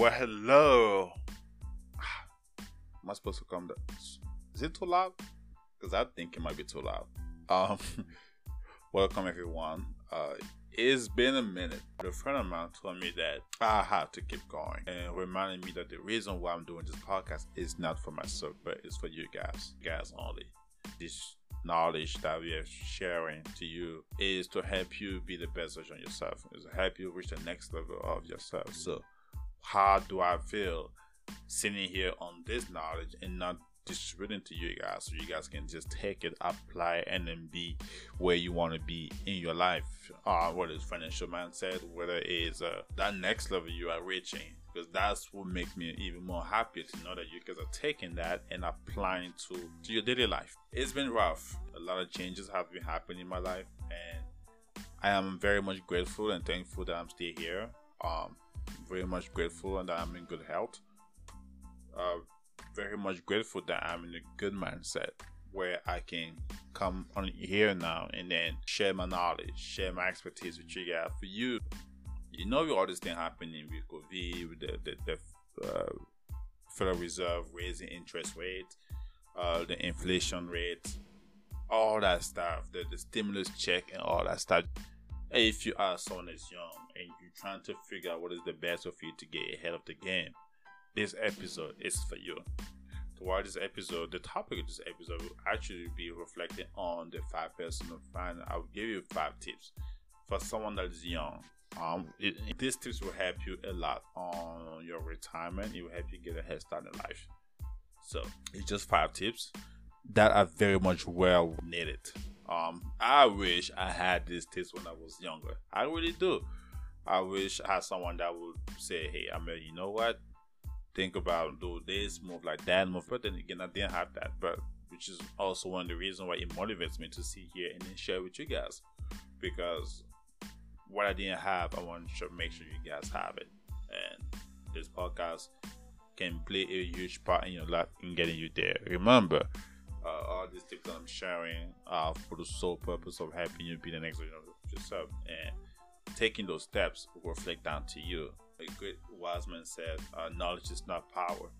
Well, hello. Am I supposed to come? Down? Is it too loud? Because I think it might be too loud. Um, welcome everyone. Uh, it's been a minute. A friend of mine told me that I have to keep going and reminded me that the reason why I'm doing this podcast is not for myself, but it's for you guys, guys only. This knowledge that we are sharing to you is to help you be the best version of yourself, is to help you reach the next level of yourself. So, how do I feel sitting here on this knowledge and not distributing to you guys so you guys can just take it, apply, and then be where you want to be in your life. Uh, whether it's financial mindset, whether it's uh, that next level you are reaching, because that's what makes me even more happy to know that you guys are taking that and applying to to your daily life. It's been rough. A lot of changes have been happening in my life, and I am very much grateful and thankful that I'm still here. Um, very much grateful and that I'm in good health. Uh, very much grateful that I'm in a good mindset where I can come on here now and then share my knowledge, share my expertise with you guys. For you, you know, with all this thing happening with COVID, with the, the, the uh, Federal Reserve raising interest rates, uh, the inflation rate, all that stuff, the, the stimulus check and all that stuff. If you are someone that's young and you're trying to figure out what is the best way for you to get ahead of the game, this episode is for you. Toward this episode, the topic of this episode will actually be reflecting on the five personal finance. I will give you five tips for someone that is young. Um, it, these tips will help you a lot on your retirement. It will help you get a head start in life. So it's just five tips that are very much well needed. Um, I wish I had this taste when I was younger. I really do. I wish I had someone that would say, "Hey, I mean, you know what? think about do this, move like that, move. But then again, I didn't have that, but which is also one of the reasons why it motivates me to sit here and then share with you guys because what I didn't have, I want to make sure you guys have it, and this podcast can play a huge part in your life in getting you there. Remember, uh, all these tips that I'm sharing are for the sole purpose of helping you be the next version of yourself, and taking those steps will reflect down to you a great wise man said, uh, knowledge is not power.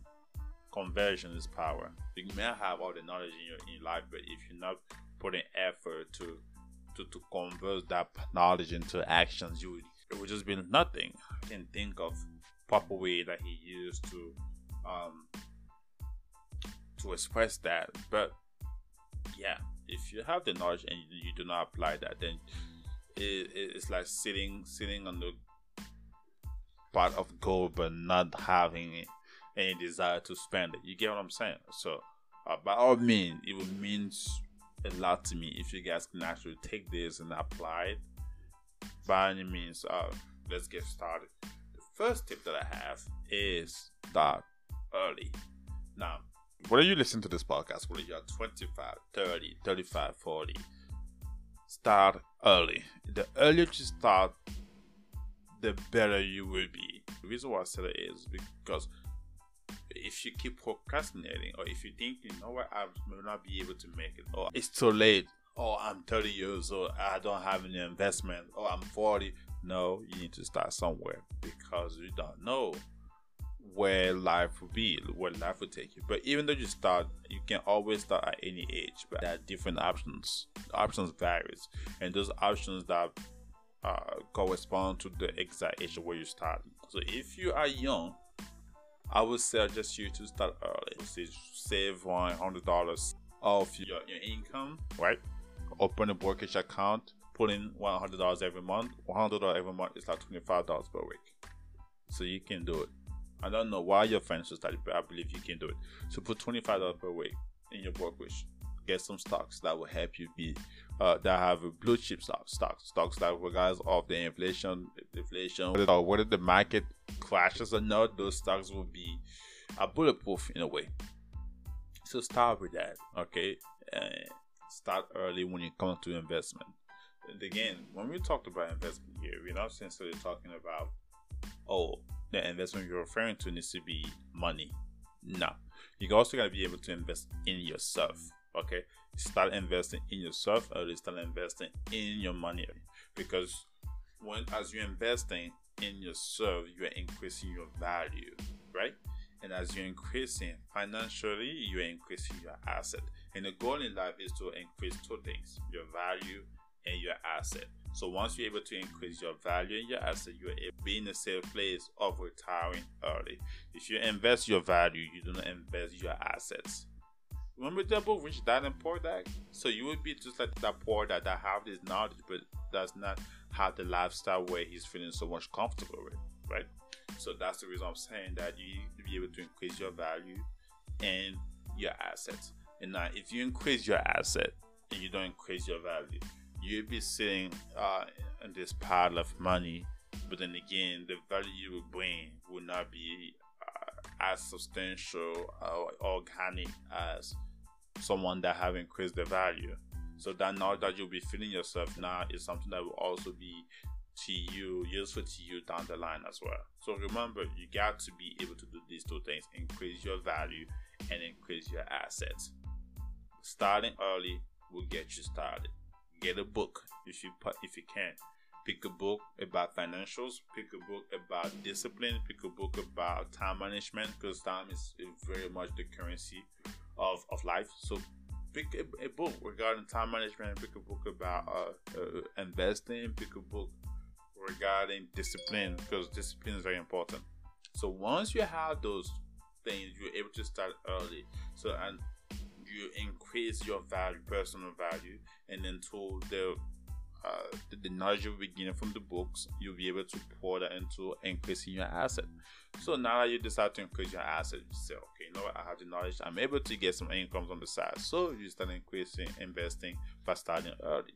Conversion is power. You may have all the knowledge in your in life, but if you're not putting effort to to, to convert that knowledge into actions, you it would just be nothing. I can think of proper way that he used to um to express that. But yeah, if you have the knowledge and you, do not apply that, then it, it's like sitting sitting on the pot of gold but not having any desire to spend it. You get what I'm saying? So, uh, by all means, it will mean a lot to me if you guys can actually take this and apply it. By any means, uh, let's get started. The first tip that I have is start early. Now, whether you listen to this podcast, whether you're 25, 30, 35, 40, start early. The earlier you start, the better you will be. The reason why I said it is because if you keep procrastinating or if you think, you know what, I may not be able to make it, or it's too late, or I'm 30 years old, I don't have any investment, or I'm 40. No, you need to start somewhere because you don't know where life will be, where life will take you. But even though you start, you can always start at any age. But there are different options. The options varies, and those options that uh, correspond to the exact age where you start. So if you are young, I would suggest you to start early. So save one hundred dollars of your, your income, right? Open a brokerage account, put in one hundred dollars every month. One hundred dollars every month is like twenty five dollars per week. So you can do it. I don't know why your financial study, but I believe you can do it. So put twenty five dollars per week in your brokerage. Get some stocks that will help you be uh, that have a blue chip stocks, stocks, stocks that regardless of the inflation, deflation, whether, whether the market crashes or not, those stocks will be uh, bulletproof in a way. So start with that, okay? Uh, start early when it comes to investment. And again, when we talked about investment here, we're not necessarily talking about oh the investment you're referring to needs to be money. No, you also gotta be able to invest in yourself. Okay, start investing in yourself or start investing in your money because when as you're investing in yourself, you are increasing your value, right? And as you're increasing financially, you are increasing your asset. And the goal in life is to increase two things your value and your asset. So once you're able to increase your value in your asset, you're able to be in a safe place of retiring early. If you invest your value, you do not invest your assets. Remember that book, Rich Dad and Poor Dad? So you would be just like that poor dad that have this knowledge but does not have the lifestyle where he's feeling so much comfortable with, right? So that's the reason I'm saying that you need to be able to increase your value and your assets. And now, if you increase your asset and you don't increase your value, you'll be sitting uh, in this pile of money, but then again, the value you will bring will not be uh, as substantial or organic as someone that have increased the value. So that knowledge that you'll be feeling yourself now is something that will also be to you, useful to you down the line as well. So remember, you got to be able to do these two things: increase your value and increase your assets. Starting early will get you started. Get a book if you if you can. Pick a book about financials. Pick a book about discipline. Pick a book about time management because time is very much the currency of, of life. So pick a, a book regarding time management. Pick a book about uh, uh, investing. Pick a book regarding discipline because discipline is very important. So once you have those things, you're able to start early. So and you increase your value, personal value, and then to the uh, the, the knowledge you'll be getting from the books, you'll be able to pour that into increasing your asset. So now that you decide to increase your asset, you say, okay, you know what, I have the knowledge, I'm able to get some incomes on the side. So you start increasing investing by starting early.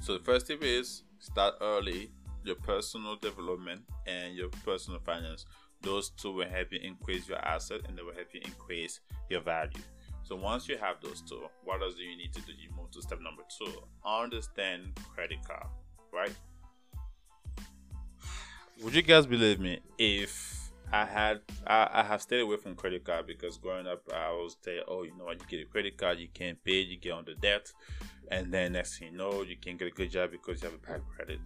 So the first tip is start early, your personal development and your personal finance. Those two will help you increase your asset and they will help you increase your value. So once you have those two, what else do you need to do? You move to step number two. Understand credit card, right? Would you guys believe me if I had I, I have stayed away from credit card because growing up I was say, oh, you know what, you get a credit card, you can't pay, you get the debt, and then next thing you know, you can't get a good job because you have a bad credit.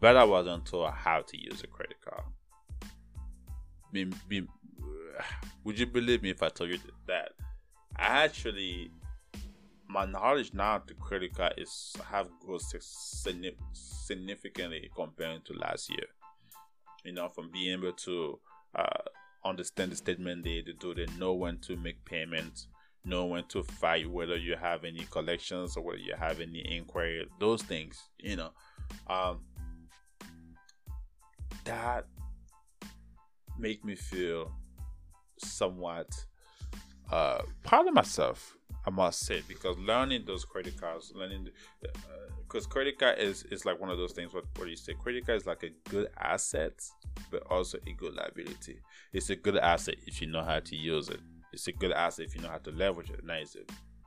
But I wasn't taught how to use a credit card. Be, be, would you believe me if I told you that I actually my knowledge now of the credit card is have grown significantly compared to last year. You know, from being able to uh, understand the statement they do, they know when to make payments, know when to fight, whether you have any collections or whether you have any inquiry, those things. You know, um, that make me feel somewhat uh, proud of myself, I must say, because learning those credit cards, learning because uh, credit card is is like one of those things. What what do you say? Credit card is like a good asset, but also a good liability. It's a good asset if you know how to use it. It's a good asset if you know how to leverage it. Now it's a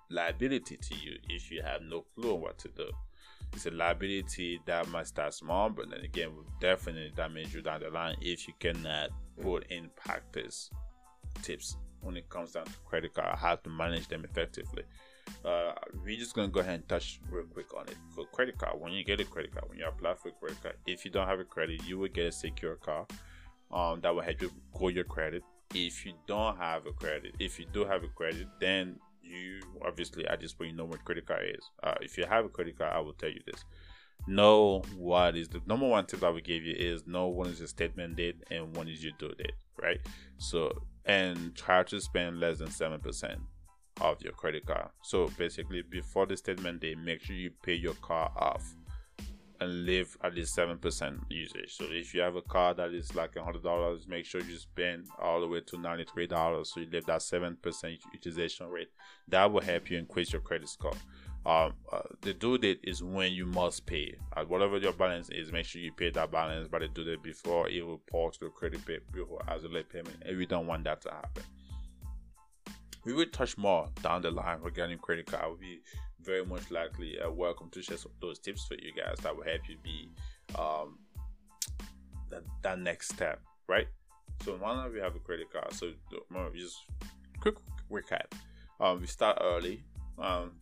liability to you if you have no clue on what to do. It's a liability that might start small, but then again, will definitely damage you down the line if you cannot put in practice tips when it comes down to credit card, how to manage them effectively. Uh, we're just gonna go ahead and touch real quick on it. For credit card, when you get a credit card, when you apply for a credit card, if you don't have a credit, you will get a secure card um, that will help you grow your credit. If you don't have a credit, if you do have a credit, then you obviously at this point you know what credit card is. Uh, if you have a credit card, I will tell you this know what is the number one tip I would give you is know when is your statement date and when is your due date, right? So and try to spend less than seven percent of your credit card. So basically, before the statement day, make sure you pay your car off and leave at least seven percent usage. So if you have a car that is like a hundred dollars, make sure you spend all the way to ninety three dollars. So you leave that seven percent utilization rate. That will help you increase your credit score um, uh, the due date is when you must pay. Uh, whatever your balance is, make sure you pay that balance by the due date before it will to the credit bureau as a late payment. And we don't want that to happen. We will touch more down the line regarding credit card. Will be very much likely uh, welcome to share those tips for you guys that will help you be um, that, that next step, right? So now we have a credit card, so just quick recap. Um, we start early. Um,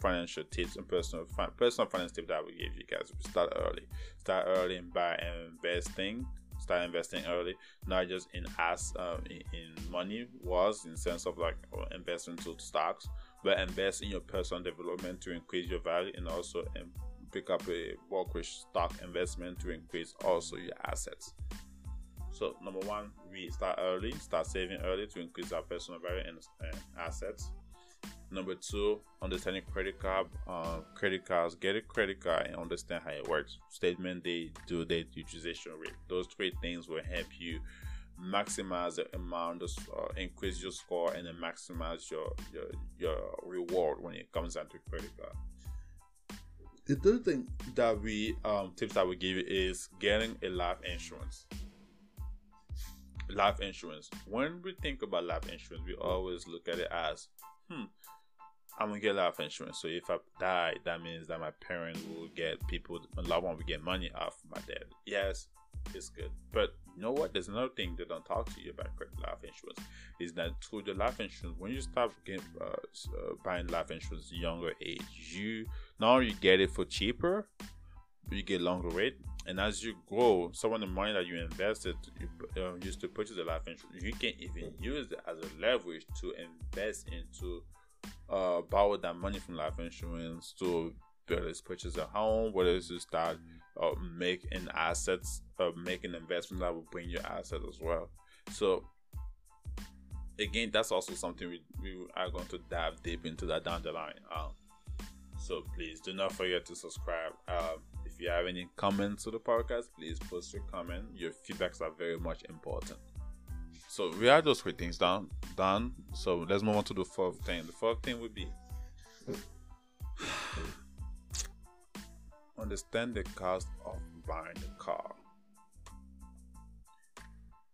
financial tips and personal personal finance tips that I give you guys. Start early. Start early and by investing. Start investing early, not just in as um, in, in, money was in sense of like investment to stocks, but invest in your personal development to increase your value and also um, pick up a brokerage stock investment to increase also your assets. So number one, we start early, start saving early to increase our personal value and, and assets. Number two, understanding credit card, uh, credit cards. Get a credit card and understand how it works. Statement date, due date, utilization rate. Those three things will help you maximize the amount, of, uh, increase your score, and then maximize your, your your reward when it comes down to credit card. The third thing that we um, tips that we give you is getting a life insurance life insurance. When we think about life insurance, we always look at it as, hmm, I'm gonna get life insurance. So if I die, that means that my parents will get people, a loved one will get money off my death. Yes, it's good. But you know what? There's another thing they don't talk to you about life insurance. Is that through the life insurance, when you start getting, uh, uh, buying life insurance younger age, you now you get it for cheaper, you get longer rate, and as you grow, some of the money that you invested, you uh, used to purchase the life insurance, you can even use it as a leverage to invest into uh, borrow that money from life insurance to whether it's purchase a home, whether it's to start uh, making assets, uh, making investment that will bring you assets as well. So again, that's also something we, we are going to dive deep into that down the line. Um, so please do not forget to subscribe. Um, if you have any comments to the podcast, please post your comment. Your feedbacks are very much important. So we have those three things done. Done. So let's move on to the fourth thing. The fourth thing would be understand the cost of buying a car.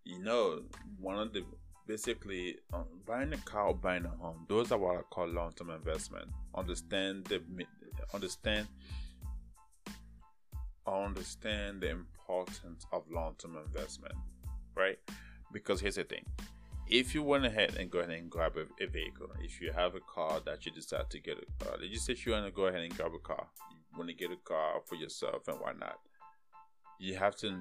You know, one of the basically um, buying a car or buying a home. Those are what I call long-term investment. Understand the understand understand the importance of long-term investment, right? Because here's the thing if you went ahead and go ahead and grab a, a, vehicle, if you have a car that you decide to get a car, let's just say you want to go ahead and grab a car, you want to get a car for yourself and whatnot, you have to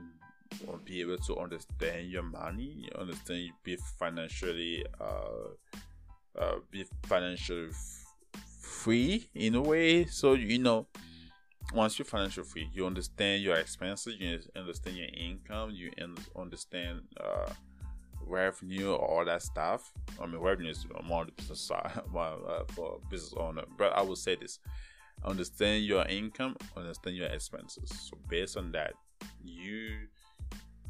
be able to understand your money, understand be financially, uh, uh, be financially f- free in a way. So you know, once you're financial free, you understand your expenses, you understand your income, you understand. Uh, revenue or all that stuff. I mean, revenue is more the business side uh, for business owner. But I will say this: understand your income, understand your expenses. So based on that, you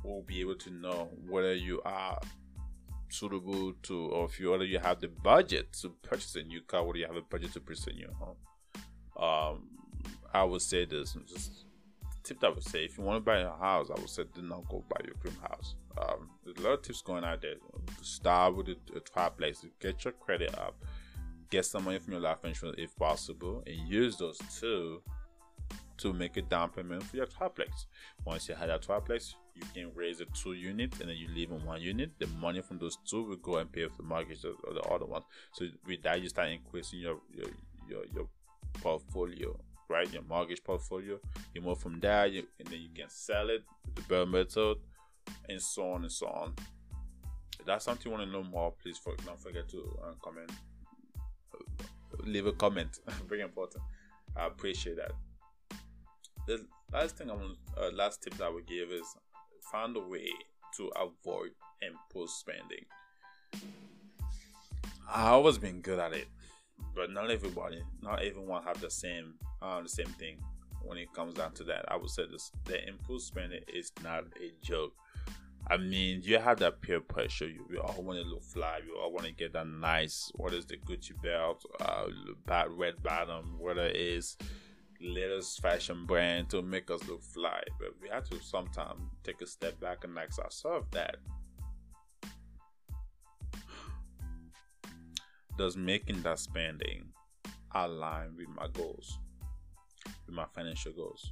will be able to know whether you are suitable to, or if you whether you have the budget to purchase a new car, whether you have a budget to purchase a new home. Um, I would say this. Just tip that I would say: if you want to buy a house, I would say do not go buy your dream house um, there's a lot of tips going out there. Start with a, a triplex. Get your credit up. Get some money from your life insurance if possible, and use those two to make a down payment for your triplex. Once you have that triplex, you can raise the two units and then you leave in one unit. The money from those two will go and pay for the mortgage or the other ones. So with that, you start increasing your your your, your portfolio, right? Your mortgage portfolio. You move from there, you, and then you can sell it the bare metal and so on and so on. If that's something you want to know more, please for, don't forget to uh, comment, leave a comment. Very important. I appreciate that. The last thing I want, uh, last tip that I would give is find a way to avoid impulse spending. I always been good at it, but not everybody, not everyone have the same, uh, the same thing when it comes down to that. I would say this: the impulse spending is not a joke. I mean, you have that peer pressure. You, you all want to look fly. You all want to get that nice, what is the Gucci belt, uh, red bottom, whatever it is, latest fashion brand to make us look fly. But we have to sometimes take a step back and ask ourselves that. Does making that spending align with my goals, with my financial goals?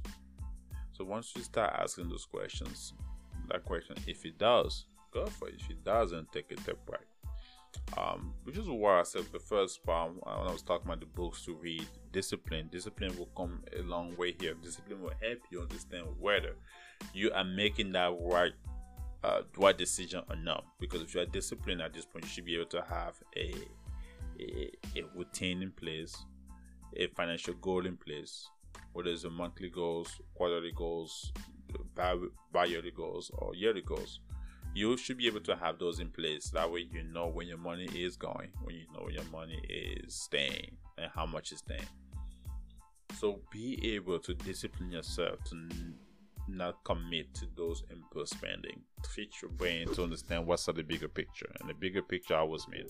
So once you start asking those questions, that question. If it does, go for it. If it doesn't, take a step back. Um, which is why I said the first part when I was talking about the books to read. Discipline, discipline will come a long way here. Discipline will help you understand whether you are making that right uh, right decision or not. Because if you are disciplined at this point, you should be able to have a a, a routine in place, a financial goal in place, whether it's a monthly goals, quarterly goals, bi- bi-yearly goals, or yearly goals. You should be able to have those in place. That way, you know when your money is going, when you know your money is staying, and how much is staying. So be able to discipline yourself to not commit to those impulse spending. Teach your brain to understand what's the bigger picture, and the bigger picture I was made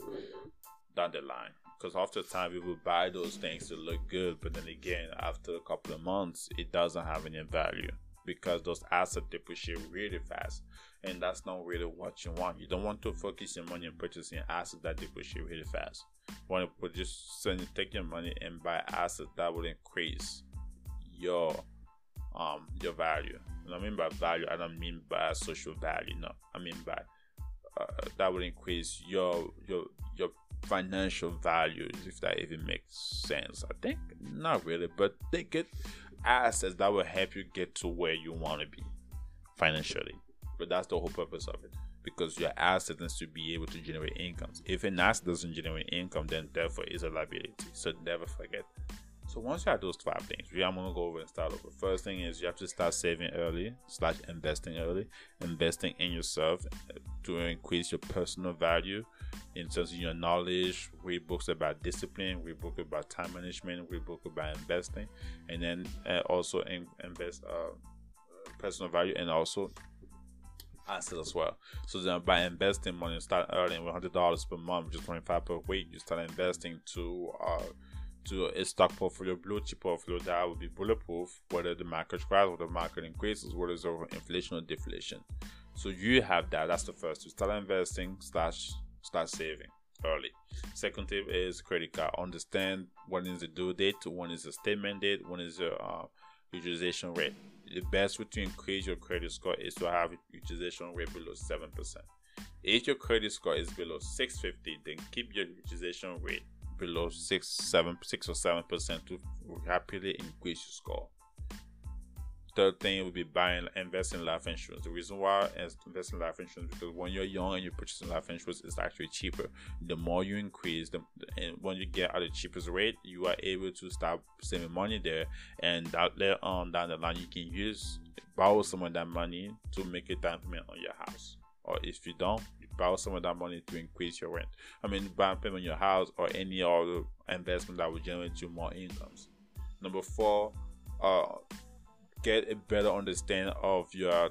down the line. Because after time, will buy those things to look good, but then again, after a couple of months, it doesn't have any value because those assets depreciate really fast, and that's not really what you want. You don't want to focus your money on purchasing assets that depreciate really fast. You want to just send take your money and buy assets that will increase your um your value. And I mean by value, I don't mean by social value. No, I mean by uh, that will increase your your your financial values, if that even makes sense. I think not really, but they get assets that will help you get to where you want to be financially. But that's the whole purpose of it. Because your asset needs to be able to generate incomes. If an asset doesn't generate income, then therefore is a liability. So never forget so once you have those five things, we I'm gonna go over and start over. First thing is you have to start saving early, slash investing early, investing in yourself to increase your personal value in terms of your knowledge. Read books about discipline, read books about time management, read books about investing, and then uh, also in, invest uh, personal value and also assets as well. So then by investing money, start earning one hundred dollars per month, twenty five per week. You start investing to uh to a stock portfolio, blue chip portfolio that will be bulletproof, whether the market crashes, whether the market increases, whether it's over inflation or deflation. So you have that. That's the first. To start investing, start start saving early. Second tip is credit card. Understand when is the due date, when is the statement date, when is the uh, utilization rate. The best way to increase your credit score is to have utilization rate below seven percent. If your credit score is below 650, then keep your utilization rate below six, seven, six or seven percent to rapidly increase your score. Third thing would be buying, investing life insurance. The reason why I invest in life insurance because when you're young and you're purchasing life insurance, it's actually cheaper. The more you increase, the and when you get at the cheapest rate, you are able to start saving money there, and that later on down the line, you can use borrow some of that money to make a down payment on your house. Or if you don't, borrow some of that money to increase your rent. I mean, buy payment on your house or any other investment that will generate you more incomes. Number four, uh, get a better understanding of your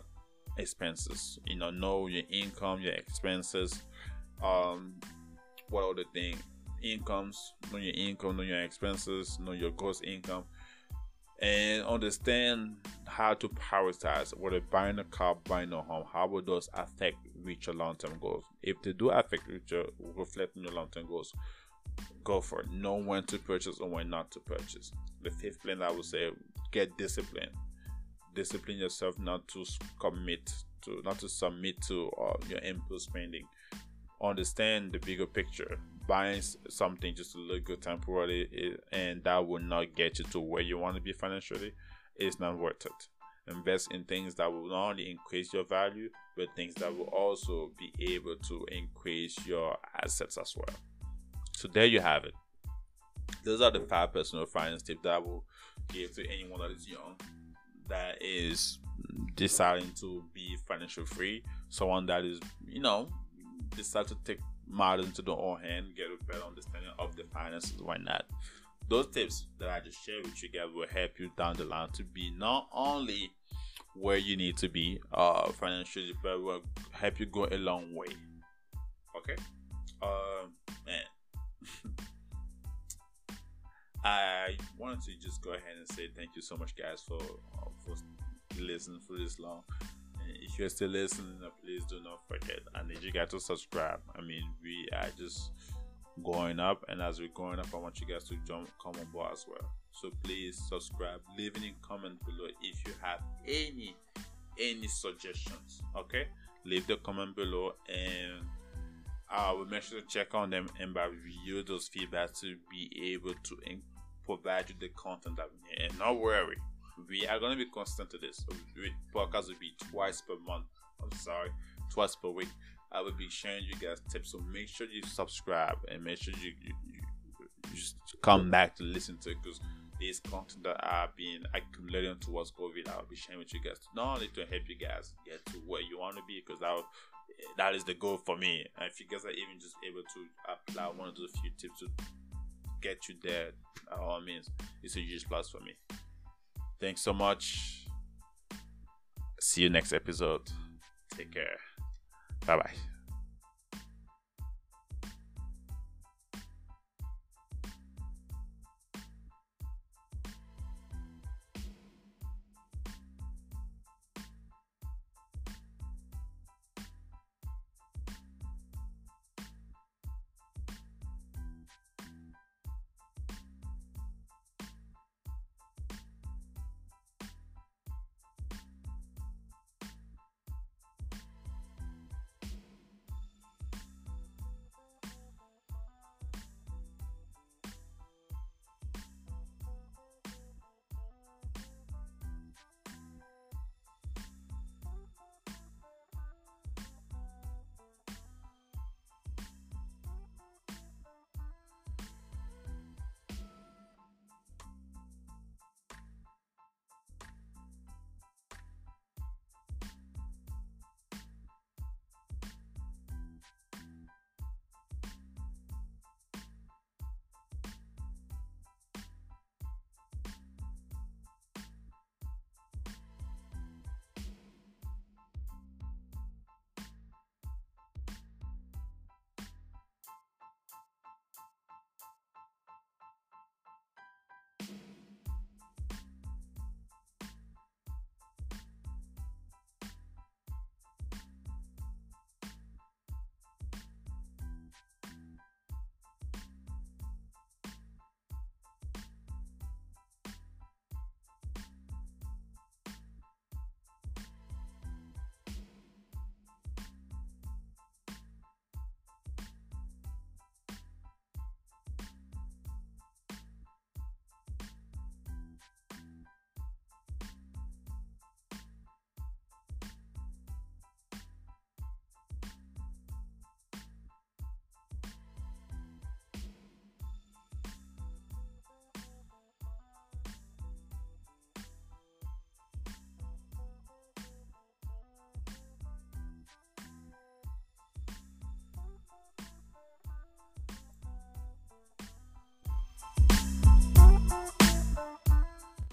expenses. You know, know your income, your expenses. Um, what other thing? Incomes, know your income, know your expenses, know your gross income and understand how to prioritize whether buying a car, buying a home, how will those affect reach your long term goals? If they do affect reach your reflect on your long term goals, go for it. Know when to purchase and when not to purchase. The fifth plan I would say get discipline. Discipline yourself not to commit to not to submit to uh, your impulse spending. Understand the bigger picture buying something just to look good temporarily and that will not get you to where you want to be financially is not worth it. Invest in things that will not only increase your value but things that will also be able to increase your assets as well. So there you have it. Those are the five personal finance tips that I will give to anyone that is young that is deciding to be financial free someone that is you know decide to take matters to the own hand, get a better understanding of the finances, why not? Those tips that I just shared with you guys will help you down the line to be not only where you need to be uh, financially, but will help you go a long way. Okay, uh, man. I wanted to just go ahead and say thank you so much, guys, for uh, for listening for this long if you're still listening, please do not forget. I need you guys to subscribe. I mean, we are just going up, and as we're going up, I want you guys to jump, come on board as well. So please subscribe, leave any comment below if you have any any suggestions. Okay, leave the comment below, and uh, will make sure to check on them and by review those feedbacks to be able to provide you the content that we need. And not worry, we are going to be constant to this. Podcast will be twice per month. I'm sorry, twice per week. I will be sharing you guys tips. So make sure you subscribe and make sure you, you, you, you just come back to listen to it because this content that I've been accumulating towards COVID, I'll be sharing with you guys not only to help you guys get to where you want to be because that that is the goal for me. And if you guys are even just able to apply one of those few tips to get you there, by all means, it's a huge plus for me. Thanks so much. See you next episode. Take care. Bye bye.